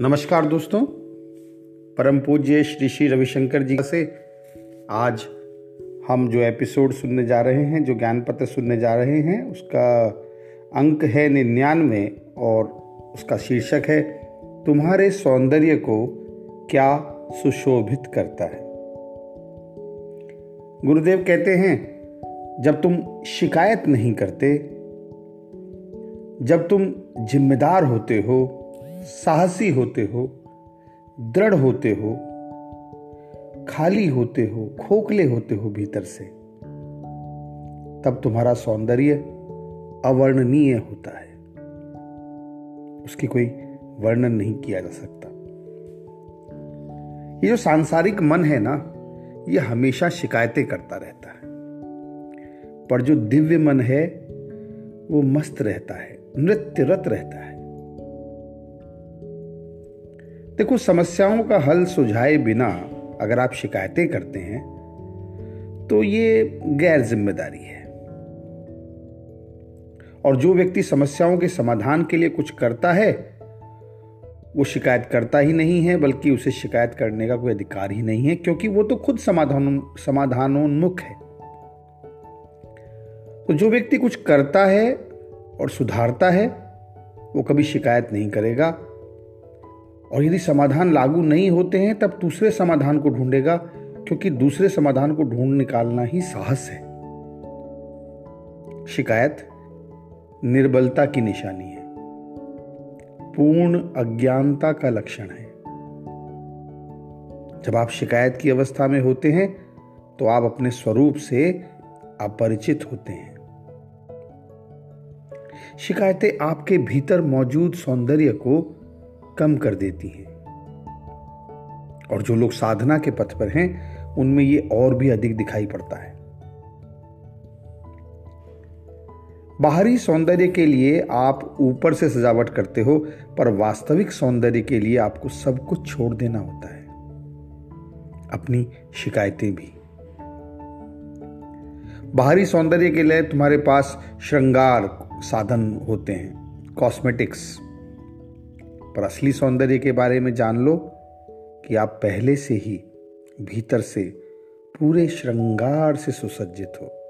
नमस्कार दोस्तों, परम पूज्य श्री श्री रविशंकर जी से आज हम जो एपिसोड सुनने जा रहे हैं, जो ज्ञान पत्र सुनने जा रहे हैं, उसका अंक है निन्यानवे और उसका शीर्षक है, तुम्हारे सौंदर्य को क्या सुशोभित करता है? गुरुदेव कहते हैं, जब तुम शिकायत नहीं करते, जब तुम जिम्मेदार होते हो साहसी होते हो, दृढ़ होते हो, खाली होते हो, खोखले होते हो भीतर से, तब तुम्हारा सौंदर्य अवर्णनीय होता है। उसकी कोई वर्णन नहीं किया जा सकता। ये जो सांसारिक मन है ना, ये हमेशा शिकायतें करता रहता है। पर जो दिव्य मन है, वो मस्त रहता है, नृत्यरत रहता है। देखो, समस्याओं का हल सुझाए बिना अगर आप शिकायतें करते हैं तो ये गैर ज़िम्मेदारी है। और जो व्यक्ति समस्याओं के समाधान के लिए कुछ करता है, वो शिकायत करता ही नहीं है, बल्कि उसे शिकायत करने का कोई अधिकार ही नहीं है, क्योंकि वो तो खुद समाधान, समाधानोन्मुख है। तो जो व्यक्ति कुछ करता है और सुधारता है, वो कभी शिकायत नहीं करेगा। और यदि समाधान लागू नहीं होते हैं, तब दूसरे समाधान को ढूंढेगा, क्योंकि दूसरे समाधान को ढूंढ निकालना ही साहस है। शिकायत, निर्बलता की निशानी है। पूर्ण अज्ञानता का लक्षण है। जब आप शिकायत की अवस्था में होते हैं तो आप अपने स्वरूप से अपरिचित होते हैं। शिकायतें आपके भीतर मौजूद सौंदर्य को कम कर देती हैं। और जो लोग साधना के पथ पर हैं, उनमें ये और भी अधिक दिखाई पड़ता है। बाहरी सौंदर्य के लिए आप ऊपर से सजावट करते हो, पर वास्तविक सौंदर्य के लिए आपको सब कुछ छोड़ देना होता है। अपनी शिकायतें भी। बाहरी सौंदर्य के लिए तुम्हारे पास श्रृंगार साधन होते हैं कॉस्मेटिक्स पर असली सौंदर्य के बारे में जान लो कि आप पहले से ही भीतर से पूरे श्रृंगार से सुसज्जित हो।